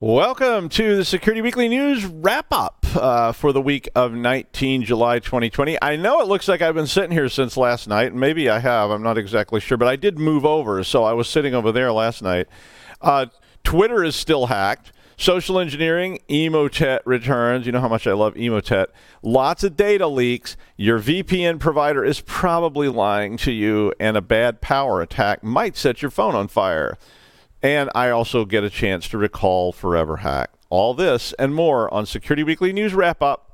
Welcome to the Security Weekly News wrap up uh, for the week of 19 July 2020. I know it looks like I've been sitting here since last night, maybe I have. I'm not exactly sure, but I did move over, so I was sitting over there last night. Uh, Twitter is still hacked. Social engineering, Emotet returns. You know how much I love Emotet. Lots of data leaks. Your VPN provider is probably lying to you, and a bad power attack might set your phone on fire. And I also get a chance to recall Forever Hack. All this and more on Security Weekly News Wrap Up.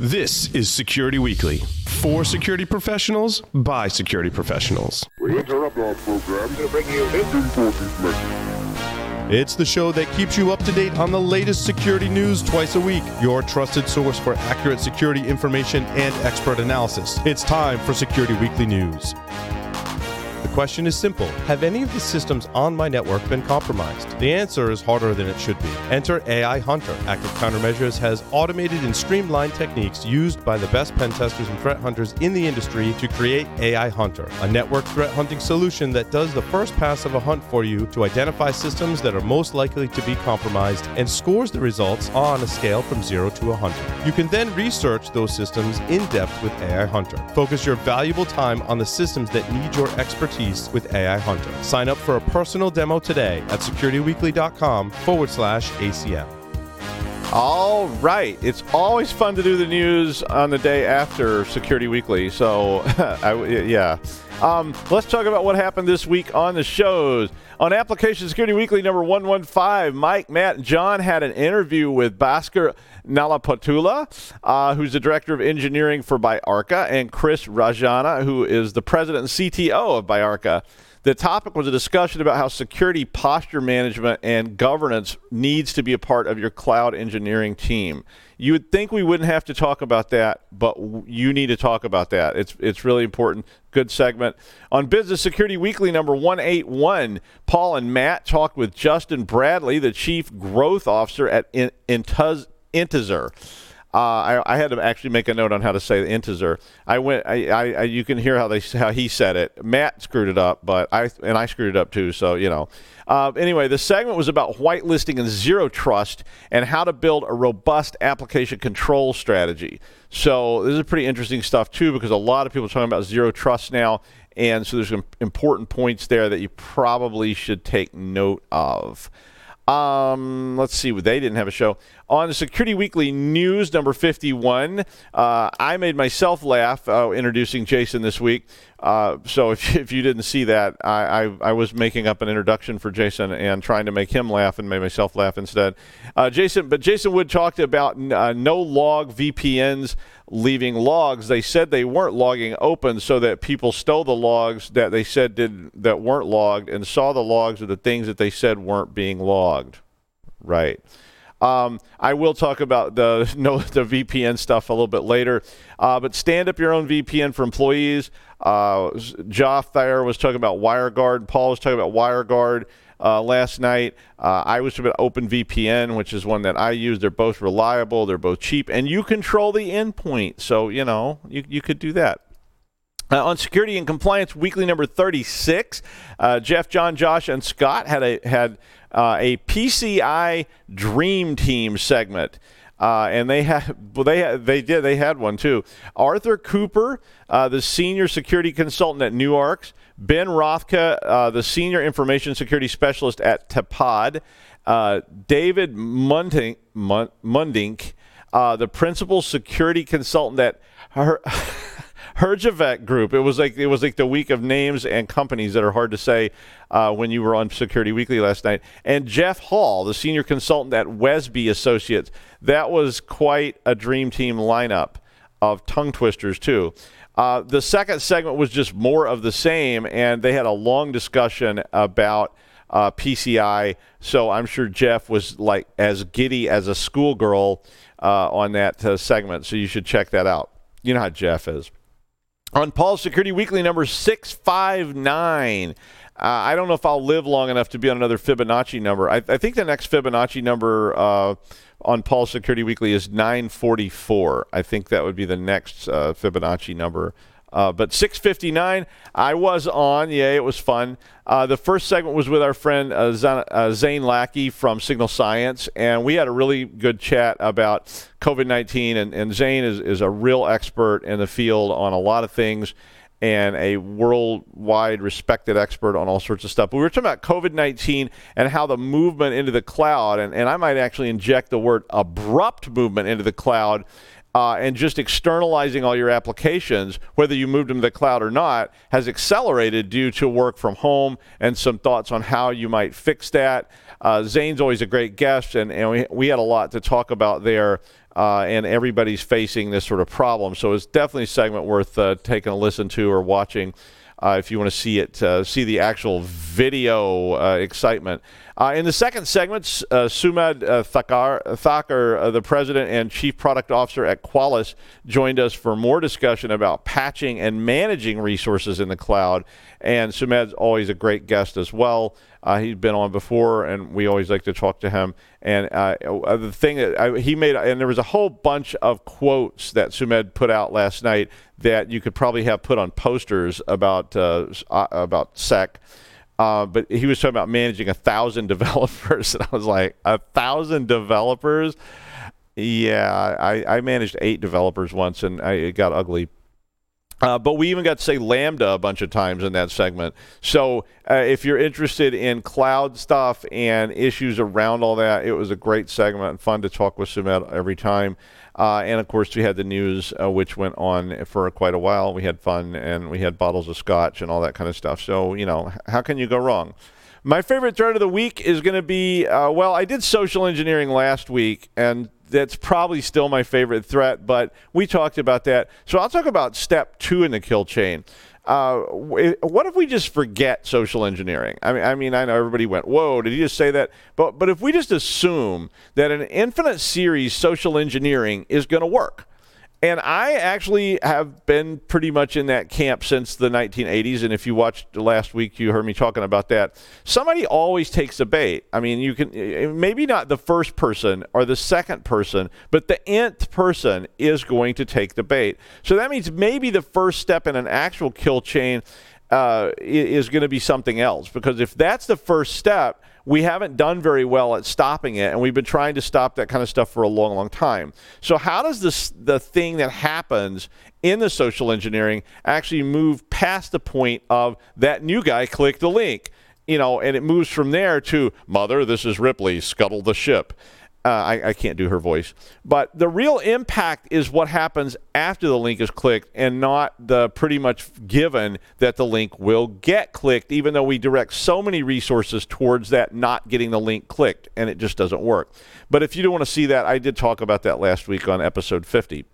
This is Security Weekly for security professionals by security professionals. We interrupt our program to bring you this important message. It's the show that keeps you up to date on the latest security news twice a week. Your trusted source for accurate security information and expert analysis. It's time for Security Weekly News. The question is simple Have any of the systems on my network been compromised? The answer is harder than it should be. Enter AI Hunter. Active Countermeasures has automated and streamlined techniques used by the best pen testers and threat hunters in the industry to create AI Hunter, a network threat hunting solution that does the first pass of a hunt for you to identify systems that are most likely to be compromised and scores the results on a scale from 0 to 100. You can then research those systems in depth with AI Hunter. Focus your valuable time on the systems that need your expertise with AI Hunter. Sign up for a personal demo today at securityweekly.com forward slash ACM. All right. It's always fun to do the news on the day after Security Weekly. So, I, yeah. Um, let's talk about what happened this week on the shows. On Application Security Weekly number 115, Mike, Matt, and John had an interview with Bhaskar Nalapatula, uh, who's the Director of Engineering for Biarca, and Chris Rajana, who is the President and CTO of Biarca. The topic was a discussion about how security posture management and governance needs to be a part of your cloud engineering team. You would think we wouldn't have to talk about that, but you need to talk about that. It's it's really important. Good segment on Business Security Weekly number 181. Paul and Matt talked with Justin Bradley, the Chief Growth Officer at Intuz Intezer. Uh, I, I, had to actually make a note on how to say the Intezer. I went. I, I, you can hear how they how he said it. Matt screwed it up, but I and I screwed it up too. So you know. Uh, anyway, the segment was about whitelisting and zero trust and how to build a robust application control strategy. So this is pretty interesting stuff too, because a lot of people are talking about zero trust now, and so there's some important points there that you probably should take note of. Um, let's see, they didn't have a show. On Security Weekly News number 51, uh, I made myself laugh uh, introducing Jason this week. Uh, so if, if you didn't see that, I, I, I, was making up an introduction for Jason and trying to make him laugh and made myself laugh instead. Uh, Jason, but Jason Wood talked about uh, no log VPNs leaving logs. They said they weren't logging open so that people stole the logs that they said did that weren't logged and saw the logs of the things that they said weren't being logged. Right. Um, I will talk about the no, the VPN stuff a little bit later, uh, but stand up your own VPN for employees. Uh, Joff there was talking about WireGuard. Paul was talking about WireGuard uh, last night. Uh, I was about OpenVPN, which is one that I use. They're both reliable. They're both cheap, and you control the endpoint. So you know you you could do that. Uh, on security and compliance weekly number 36 uh, jeff john josh and scott had a had uh, a pci dream team segment uh, and they had well they had, they did they had one too arthur cooper uh, the senior security consultant at nuarx ben rothke uh, the senior information security specialist at tapad david mundhenk, mundhenk the principal security consultant at her Herjavec Group. It was like it was like the week of names and companies that are hard to say uh, when you were on Security Weekly last night. And Jeff Hall, the senior consultant at Wesbey Associates. That was quite a dream team lineup of tongue twisters too. Uh, the second segment was just more of the same, and they had a long discussion about. Uh, PCI. So I'm sure Jeff was like as giddy as a schoolgirl uh, on that uh, segment. So you should check that out. You know how Jeff is on Paul's Security Weekly number 659. Uh, I don't know if I'll live long enough to be on another Fibonacci number. I, I think the next Fibonacci number uh, on Paul's Security Weekly is 944. I think that would be the next uh, Fibonacci number Uh, but 6:59, I was on. Yay, it was fun. Uh, the first segment was with our friend uh, Zan, Zane Lackey from Signal Science, and we had a really good chat about COVID-19. And, and Zane is, is a real expert in the field on a lot of things and a worldwide respected expert on all sorts of stuff. But we were talking about COVID 19 and how the movement into the cloud, and, and I might actually inject the word abrupt movement into the cloud. Uh, and just externalizing all your applications, whether you moved them to the cloud or not, has accelerated due to work from home and some thoughts on how you might fix that. Uh, Zane's always a great guest, and, and we, we had a lot to talk about there uh, and everybody's facing this sort of problem. So it's definitely a segment worth uh, taking a listen to or watching. Uh, if you want to see it, uh, see the actual video uh, excitement. Uh, in the second segment, uh, Thakar, the president and chief product officer at Qualys, joined us for more discussion about patching and managing resources in the cloud. And Sumedh's always a great guest as well. Uh, he's been on before, and we always like to talk to him. And uh, the thing that I, he made, and there was a whole bunch of quotes that Sumedh put out last night that you could probably have put on posters about uh, about SEC. Uh, but he was talking about managing a thousand developers, and I was like, a thousand developers? Yeah, I, I managed eight developers once, and I, it got ugly. Uh, but we even got to say Lambda a bunch of times in that segment. So uh, if you're interested in cloud stuff and issues around all that, it was a great segment and fun to talk with Sumedh every time. Uh, and of course, we had the news, uh, which went on for quite a while. We had fun and we had bottles of scotch and all that kind of stuff. So, you know, how can you go wrong? My favorite thread of the week is going to be uh, well, I did social engineering last week, and that's probably still my favorite threat, but we talked about that. So I'll talk about step two in the kill chain uh, what if we just forget social engineering? I mean, I mean, I know everybody went, "Whoa, did he just say that?" But but if we just assume that an infinite series social engineering is going to work, and I actually have been pretty much in that camp since the 1980s. And if you watched last week, you heard me talking about that. Somebody always takes a bait. I mean, you can maybe not the first person or the second person, but the nth person is going to take the bait. So that means maybe the first step in an actual kill chain uh, is going to be something else. Because if that's the first step, we haven't done very well at stopping it, and we've been trying to stop that kind of stuff for a long, long time. So, how does this the thing that happens in the social engineering actually move past the point of that new guy clicked the link? You know, and it moves from there to mother, this is Ripley, scuttle the ship. Uh, I, I, can't do her voice. But the real impact is what happens after the link is clicked and not the pretty much given that the link will get clicked, even though we direct so many resources towards that not getting the link clicked and it just doesn't work. But if you don't want to see that, I did talk about that last week on episode 50.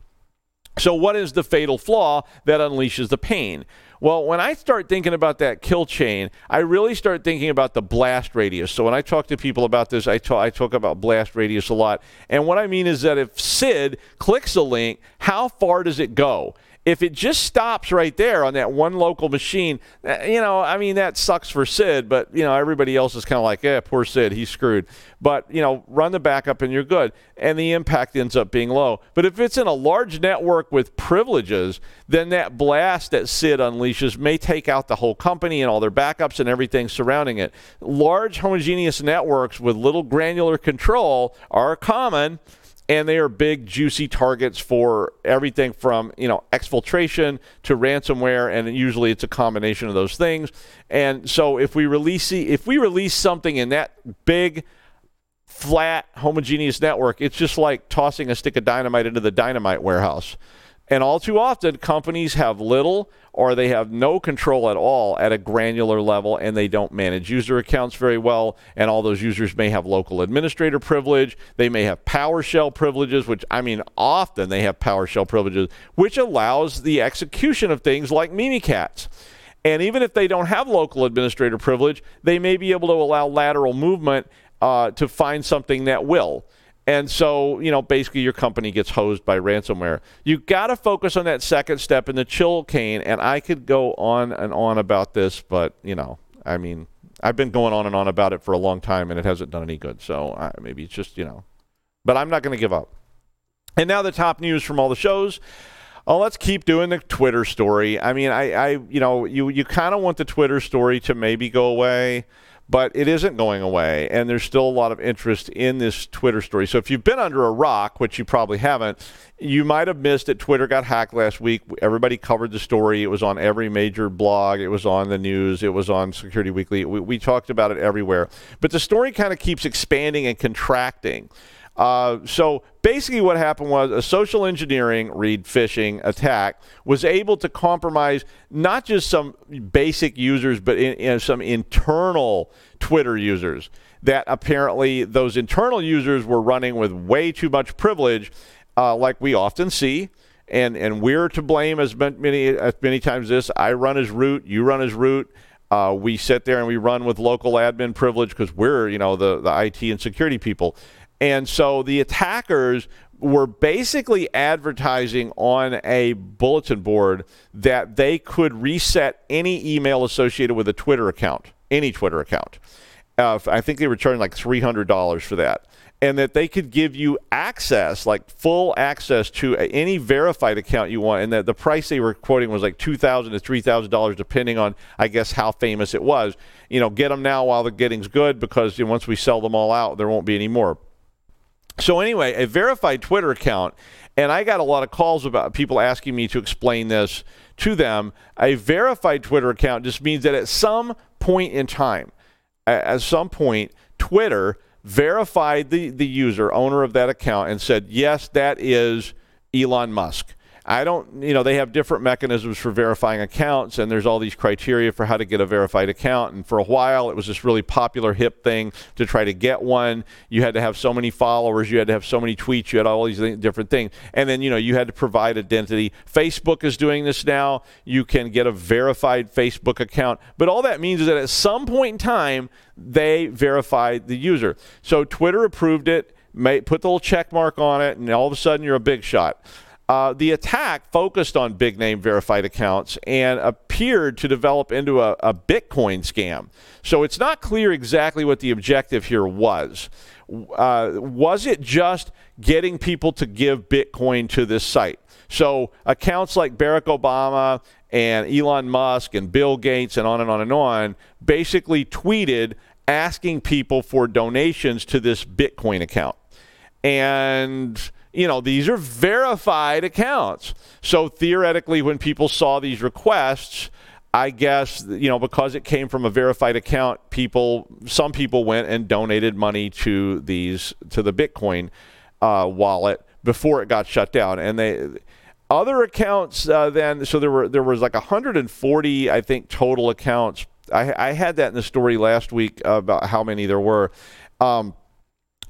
So, what is the fatal flaw that unleashes the pain? Well, when I start thinking about that kill chain, I really start thinking about the blast radius. So, when I talk to people about this, I talk, I talk about blast radius a lot. And what I mean is that if Sid clicks a link, how far does it go? If it just stops right there on that one local machine, eh, you know, I mean, that sucks for Sid, but, you know, everybody else is kind of like, yeah, poor Sid, he's screwed. But, you know, run the backup and you're good. And the impact ends up being low. But if it's in a large network with privileges, then that blast that Sid unleashes may take out the whole company and all their backups and everything surrounding it. Large homogeneous networks with little granular control are common and they are big juicy targets for everything from you know exfiltration to ransomware and usually it's a combination of those things. And so if we release if we release something in that big flat homogeneous network it's just like tossing a stick of dynamite into the dynamite warehouse and all too often, companies have little or they have no control at all at a granular level and they don't manage user accounts very well. And all those users may have local administrator privilege. They may have PowerShell privileges, which I mean, often they have PowerShell privileges, which allows the execution of things like Mimikatz. And even if they don't have local administrator privilege, they may be able to allow lateral movement uh, to find something that will. And so, you know, basically your company gets hosed by ransomware. You got to focus on that second step in the chill cane. And I could go on and on about this, but, you know, I mean, I've been going on and on about it for a long time and it hasn't done any good. So uh, maybe it's just, you know, but I'm not going to give up. And now the top news from all the shows. Oh, let's keep doing the Twitter story. I mean, I, I you know, you you kind of want the Twitter story to maybe go away but it isn't going away, and there's still a lot of interest in this Twitter story. So if you've been under a rock, which you probably haven't, you might have missed that Twitter got hacked last week. Everybody covered the story. It was on every major blog. It was on the news. It was on Security Weekly. We, we talked about it everywhere. But the story kind of keeps expanding and contracting. Uh, so basically, what happened was a social engineering, read phishing attack, was able to compromise not just some basic users, but in, in some internal Twitter users. That apparently those internal users were running with way too much privilege, uh, like we often see. And, and we're to blame as many as many times this. I run as root, you run as root. Uh, we sit there and we run with local admin privilege because we're, you know, the, the IT and security people. And so the attackers were basically advertising on a bulletin board that they could reset any email associated with a Twitter account, any Twitter account. Uh, I think they were charging like $300 for that. And that they could give you access, like full access to any verified account you want. And that the price they were quoting was like $2,000 to $3,000, depending on, I guess, how famous it was. You know, get them now while the getting's good because you know, once we sell them all out, there won't be any more. So anyway, a verified Twitter account, and I got a lot of calls about people asking me to explain this to them. A verified Twitter account just means that at some point in time, at some point, Twitter verified the, the user, owner of that account, and said, yes, that is Elon Musk. I don't, you know, they have different mechanisms for verifying accounts, and there's all these criteria for how to get a verified account. And for a while, it was this really popular, hip thing to try to get one. You had to have so many followers, you had to have so many tweets, you had all these different things. And then, you know, you had to provide identity. Facebook is doing this now. You can get a verified Facebook account. But all that means is that at some point in time, they verified the user. So Twitter approved it, put the little check mark on it, and all of a sudden you're a big shot. Uh, the attack focused on big name verified accounts and appeared to develop into a, a, Bitcoin scam. So it's not clear exactly what the objective here was. Uh, was it just getting people to give Bitcoin to this site? So accounts like Barack Obama and Elon Musk and Bill Gates and on and on and on basically tweeted asking people for donations to this Bitcoin account. And you know, these are verified accounts. So theoretically, when people saw these requests, I guess you know because it came from a verified account, people some people went and donated money to these to the Bitcoin uh, wallet before it got shut down, and they other accounts uh, then so there were there was like 140 I think total accounts. I, I had that in the story last week about how many there were. Um,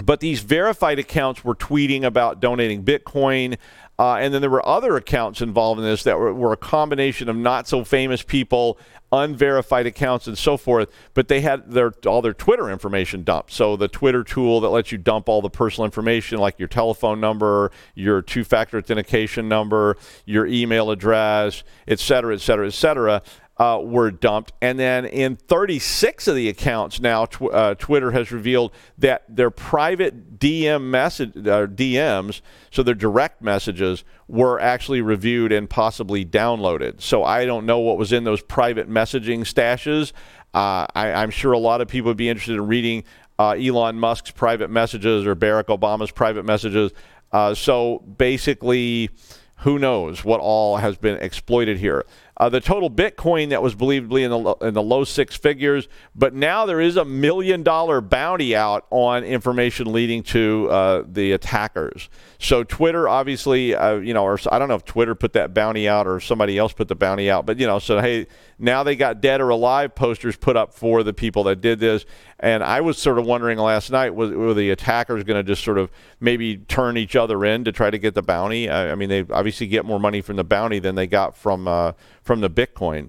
but these verified accounts were tweeting about donating Bitcoin. Uh, and then there were other accounts involved in this that were, were, a combination of not so famous people, unverified accounts, and so forth. But they had their all their Twitter information dumped. So the Twitter tool that lets you dump all the personal information, like your telephone number, your two-factor authentication number, your email address, et cetera, et cetera, et cetera uh, were dumped. And then in 36 of the accounts now, tw- uh, Twitter has revealed that their private DM message, uh, DMs, so their direct messages, were actually reviewed and possibly downloaded. So I don't know what was in those private messaging stashes. Uh, I, am sure a lot of people would be interested in reading uh, Elon Musk's private messages or Barack Obama's private messages. Uh, so basically, who knows what all has been exploited here. Uh, the total Bitcoin that was believably in the, in the low six figures, but now there is a million dollar bounty out on information leading to uh, the attackers. So Twitter, obviously, uh, you know, or I don't know if Twitter put that bounty out or somebody else put the bounty out, but you know, so hey, now they got dead or alive posters put up for the people that did this. And I was sort of wondering last night, was, were the attackers going to just sort of maybe turn each other in to try to get the bounty? I, I mean, they obviously get more money from the bounty than they got from uh, from the Bitcoin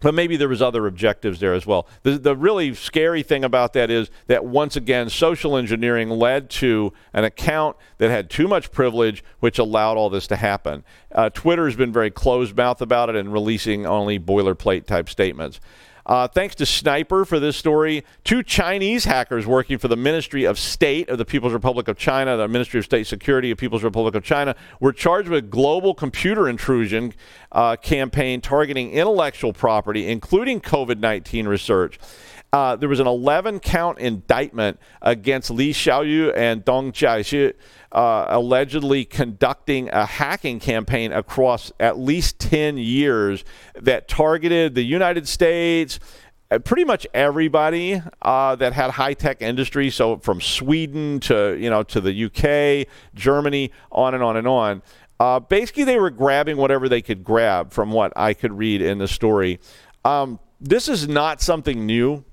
but maybe there was other objectives there as well. The, the really scary thing about that is that once again, social engineering led to an account that had too much privilege, which allowed all this to happen. Uh, Twitter has been very closed mouth about it and releasing only boilerplate type statements. Uh, thanks to Sniper for this story. Two Chinese hackers working for the Ministry of State of the People's Republic of China, the Ministry of State Security of People's Republic of China, were charged with global computer intrusion uh, campaign targeting intellectual property, including COVID 19 research. Uh, there was an 11 count indictment against Li Xiaoyu and Dong Jiaxi, uh, allegedly conducting a hacking campaign across at least 10 years that targeted the United States, uh, pretty much everybody uh, that had high tech industry. So from Sweden to you know to the UK, Germany, on and on and on. Uh, basically, they were grabbing whatever they could grab from what I could read in the story. Um, this is not something new.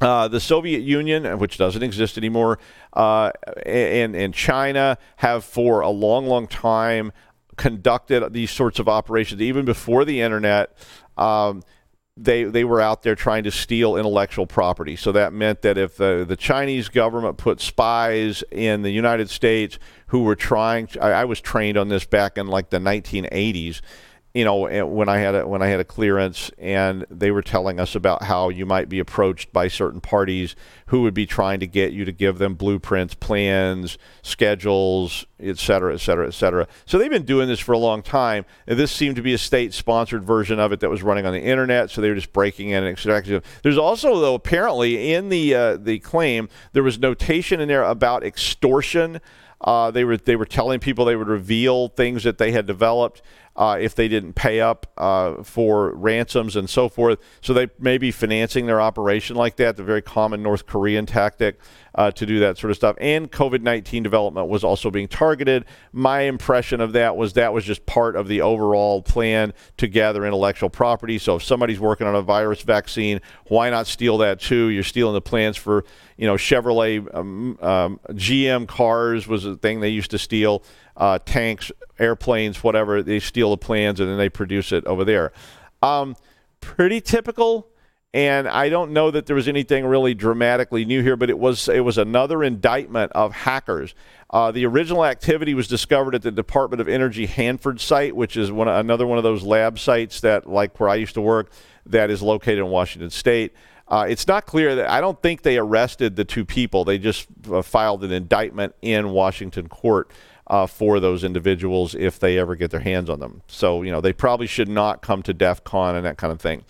Uh, the Soviet Union, which doesn't exist anymore, uh, and, and China have for a long, long time conducted these sorts of operations, even before the internet. Um, they they were out there trying to steal intellectual property. So that meant that if the, the Chinese government put spies in the United States who were trying, I, I was trained on this back in like the 1980s you know when I had a, when I had a clearance and they were telling us about how you might be approached by certain parties who would be trying to get you to give them blueprints, plans, schedules, et cetera, et cetera, et cetera. So they've been doing this for a long time. And this seemed to be a state-sponsored version of it that was running on the internet. So they were just breaking in and extracting. There's also though apparently in the uh, the claim there was notation in there about extortion. Uh, they were they were telling people they would reveal things that they had developed uh, if they didn't pay up uh, for ransoms and so forth. So they may be financing their operation like that, the very common North Korean tactic uh, to do that sort of stuff. And COVID 19 development was also being targeted. My impression of that was that was just part of the overall plan to gather intellectual property. So if somebody's working on a virus vaccine, why not steal that too? You're stealing the plans for, you know, Chevrolet, um, um, GM cars was a thing they used to steal uh, tanks, airplanes, whatever. They steal the plans and then they produce it over there. Um, pretty typical. And I don't know that there was anything really dramatically new here, but it was it was another indictment of hackers. Uh, the original activity was discovered at the Department of Energy Hanford site, which is one another one of those lab sites that, like where I used to work, that is located in Washington State. Uh, it's not clear that I don't think they arrested the two people. They just uh, filed an indictment in Washington court uh, for those individuals if they ever get their hands on them. So, you know, they probably should not come to DEF CON and that kind of thing.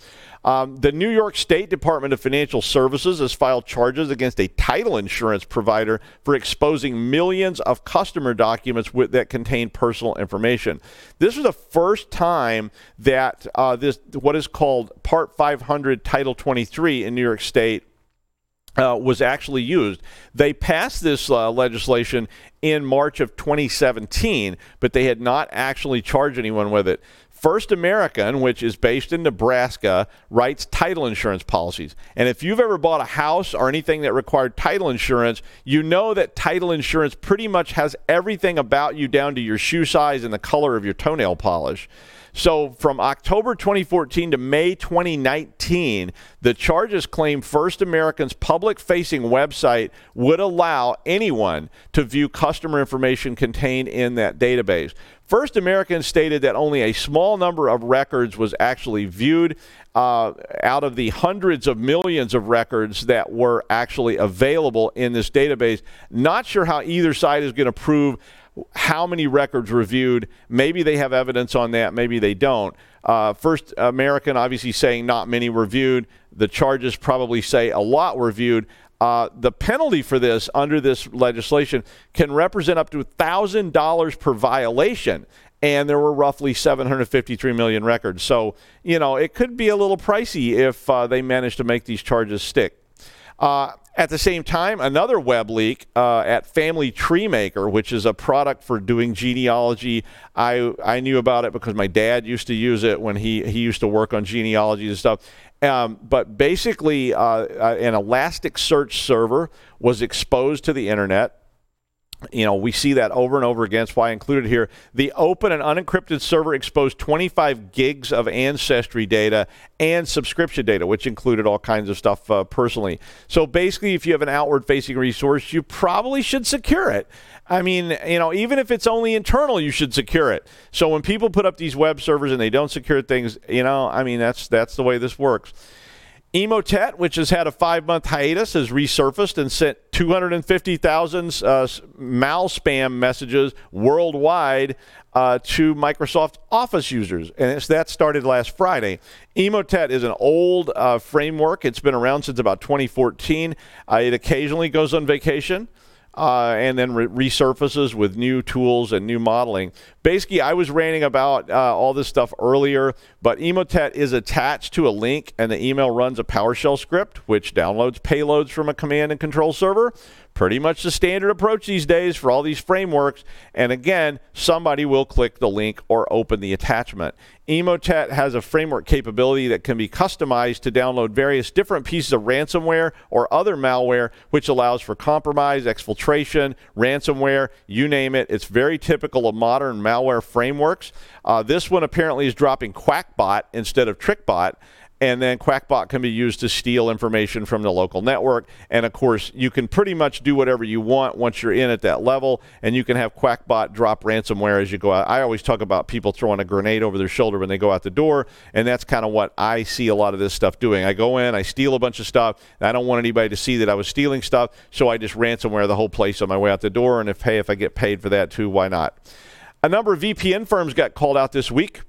Um, the New York State Department of Financial Services has filed charges against a title insurance provider for exposing millions of customer documents with, that contain personal information. This was the first time that uh, this what is called Part 500 Title 23 in New York State uh, was actually used. They passed this uh, legislation in March of 2017, but they had not actually charged anyone with it. First American, which is based in Nebraska, writes title insurance policies. And if you've ever bought a house or anything that required title insurance, you know that title insurance pretty much has everything about you down to your shoe size and the color of your toenail polish. So from October 2014 to May 2019, the charges claim First American's public facing website would allow anyone to view customer information contained in that database. First American stated that only a small number of records was actually viewed uh, out of the hundreds of millions of records that were actually available in this database. Not sure how either side is going to prove how many records reviewed. Maybe they have evidence on that, maybe they don't. Uh, First American obviously saying not many reviewed. The charges probably say a lot were viewed. Uh, the penalty for this under this legislation can represent up to $1,000 per violation. And there were roughly 753 million records. So, you know, it could be a little pricey if uh, they manage to make these charges stick. Uh, at the same time, another web leak uh, at Family Tree Maker, which is a product for doing genealogy. I I knew about it because my dad used to use it when he he used to work on genealogy and stuff. Um, but basically, uh, uh an Elasticsearch server was exposed to the internet you know, we see that over and over again. That's why I included here. The open and unencrypted server exposed 25 gigs of ancestry data and subscription data, which included all kinds of stuff uh, personally. So basically, if you have an outward facing resource, you probably should secure it. I mean, you know, even if it's only internal, you should secure it. So when people put up these web servers and they don't secure things, you know, I mean, that's that's the way this works. Emotet, which has had a five month hiatus, has resurfaced and sent 250,000 uh, mal spam messages worldwide uh, to Microsoft Office users. And that started last Friday. Emotet is an old uh, framework, it's been around since about 2014. Uh, it occasionally goes on vacation uh, and then re- resurfaces with new tools and new modeling. Basically, I was ranting about uh, all this stuff earlier, but Emotet is attached to a link, and the email runs a PowerShell script, which downloads payloads from a command and control server pretty much the standard approach these days for all these frameworks. And again, somebody will click the link or open the attachment. Emotet has a framework capability that can be customized to download various different pieces of ransomware or other malware, which allows for compromise, exfiltration, ransomware, you name it. It's very typical of modern malware frameworks. Uh, this one apparently is dropping Quackbot instead of TrickBot and then Quackbot can be used to steal information from the local network. And of course, you can pretty much do whatever you want once you're in at that level, and you can have Quackbot drop ransomware as you go out. I always talk about people throwing a grenade over their shoulder when they go out the door, and that's kind of what I see a lot of this stuff doing. I go in, I steal a bunch of stuff. I don't want anybody to see that I was stealing stuff, so I just ransomware the whole place on my way out the door. And if hey, if I get paid for that too, why not? A number of VPN firms got called out this week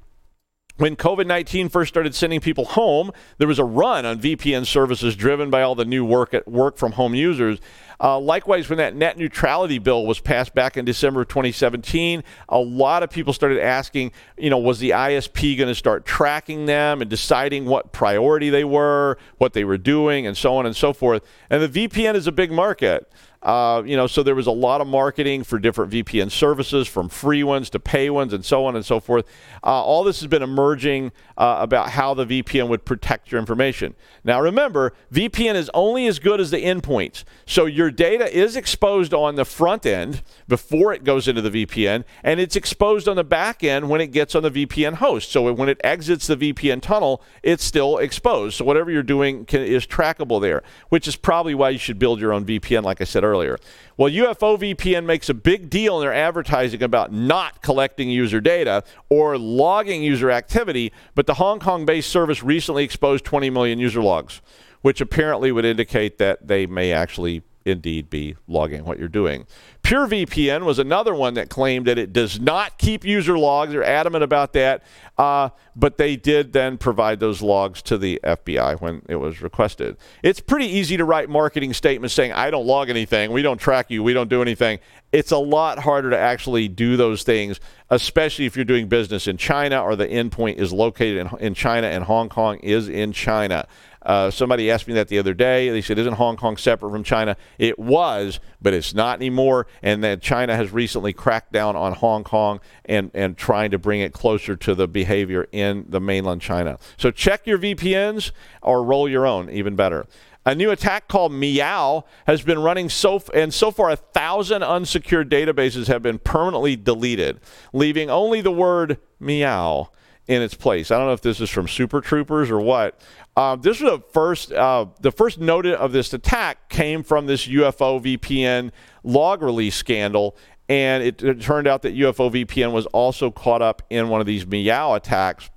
when COVID 19 first started sending people home, there was a run on VPN services driven by all the new work at work from home users. Uh, likewise, when that net neutrality bill was passed back in December of 2017, a lot of people started asking, you know, was the ISP going to start tracking them and deciding what priority they were, what they were doing, and so on and so forth. And the VPN is a big market. Uh, you know, so there was a lot of marketing for different VPN services, from free ones to pay ones, and so on and so forth. Uh, all this has been emerging uh, about how the VPN would protect your information. Now, remember, VPN is only as good as the endpoints. So your data is exposed on the front end before it goes into the VPN, and it's exposed on the back end when it gets on the VPN host. So when it exits the VPN tunnel, it's still exposed. So whatever you're doing can, is trackable there, which is probably why you should build your own VPN, like I said earlier earlier. Well, UFO VPN makes a big deal in their advertising about not collecting user data or logging user activity, but the Hong Kong based service recently exposed 20 million user logs, which apparently would indicate that they may actually indeed be logging what you're doing. PureVPN was another one that claimed that it does not keep user logs. They're adamant about that, uh, but they did then provide those logs to the FBI when it was requested. It's pretty easy to write marketing statements saying, I don't log anything, we don't track you, we don't do anything. It's a lot harder to actually do those things, especially if you're doing business in China or the endpoint is located in, in China and Hong Kong is in China. Uh, somebody asked me that the other day. They said, Isn't Hong Kong separate from China? It was, but it's not anymore. And that China has recently cracked down on Hong Kong and, and trying to bring it closer to the behavior in the mainland China. So check your VPNs or roll your own, even better. A new attack called Meow has been running so and so far a thousand unsecured databases have been permanently deleted, leaving only the word meow in its place. I don't know if this is from Super Troopers or what, uh, this was the first. Uh, the first note of this attack came from this UFO VPN log release scandal, and it, it, turned out that UFO VPN was also caught up in one of these Meow attacks,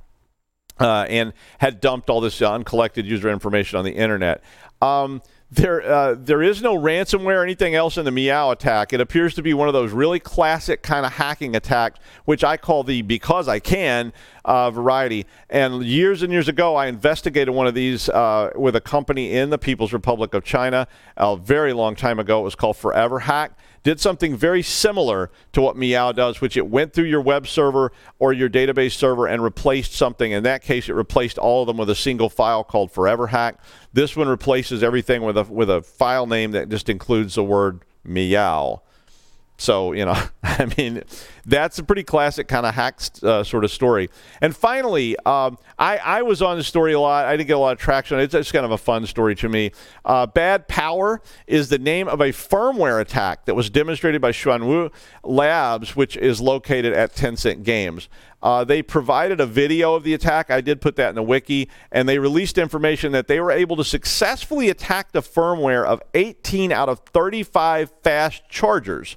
uh, and had dumped all this uncollected user information on the internet. Um, there, uh, there is no ransomware or anything else in the Meow attack. It appears to be one of those really classic kind of hacking attacks, which I call the because I can uh, variety. And years and years ago, I investigated one of these uh, with a company in the People's Republic of China. A very long time ago, it was called Forever Hack did something very similar to what Meow does, which it went through your web server or your database server and replaced something. In that case, it replaced all of them with a single file called Forever Hack. This one replaces everything with a with a file name that just includes the word meow. So, you know, I mean, that's a pretty classic kind of hack uh, sort of story. And finally, um, I, I was on the story a lot. I didn't get a lot of traction. It's just kind of a fun story to me. Uh, Bad Power is the name of a firmware attack that was demonstrated by Xuanwu Labs, which is located at Tencent Games. Uh, they provided a video of the attack. I did put that in the wiki, and they released information that they were able to successfully attack the firmware of 18 out of 35 fast chargers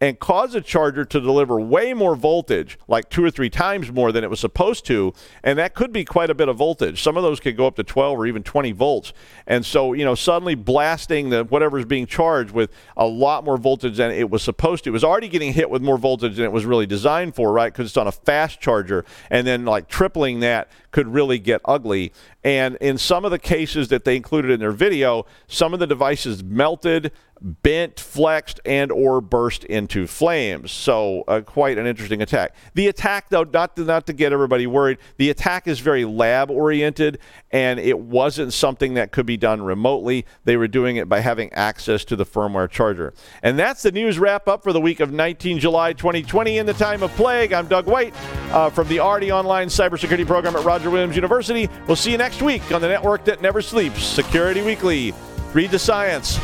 and cause a charger to deliver way more voltage, like two or three times more than it was supposed to. And that could be quite a bit of voltage. Some of those could go up to 12 or even 20 volts. And so, you know, suddenly blasting the whatever's being charged with a lot more voltage than it was supposed to. It was already getting hit with more voltage than it was really designed for, right? Because it's on a fast charger. And then, like, tripling that could really get ugly. And in some of the cases that they included in their video, some of the devices melted, bent, flexed, and or burst into flames. So uh, quite an interesting attack. The attack, though, not to, not to get everybody worried, the attack is very lab oriented, and it wasn't something that could be done remotely. They were doing it by having access to the firmware charger. And that's the news wrap up for the week of 19 July 2020 in the time of plague. I'm Doug White uh, from the RD Online Cybersecurity Program at Roger Williams University. We'll see you next week on the network that never sleeps, Security Weekly. Read the science,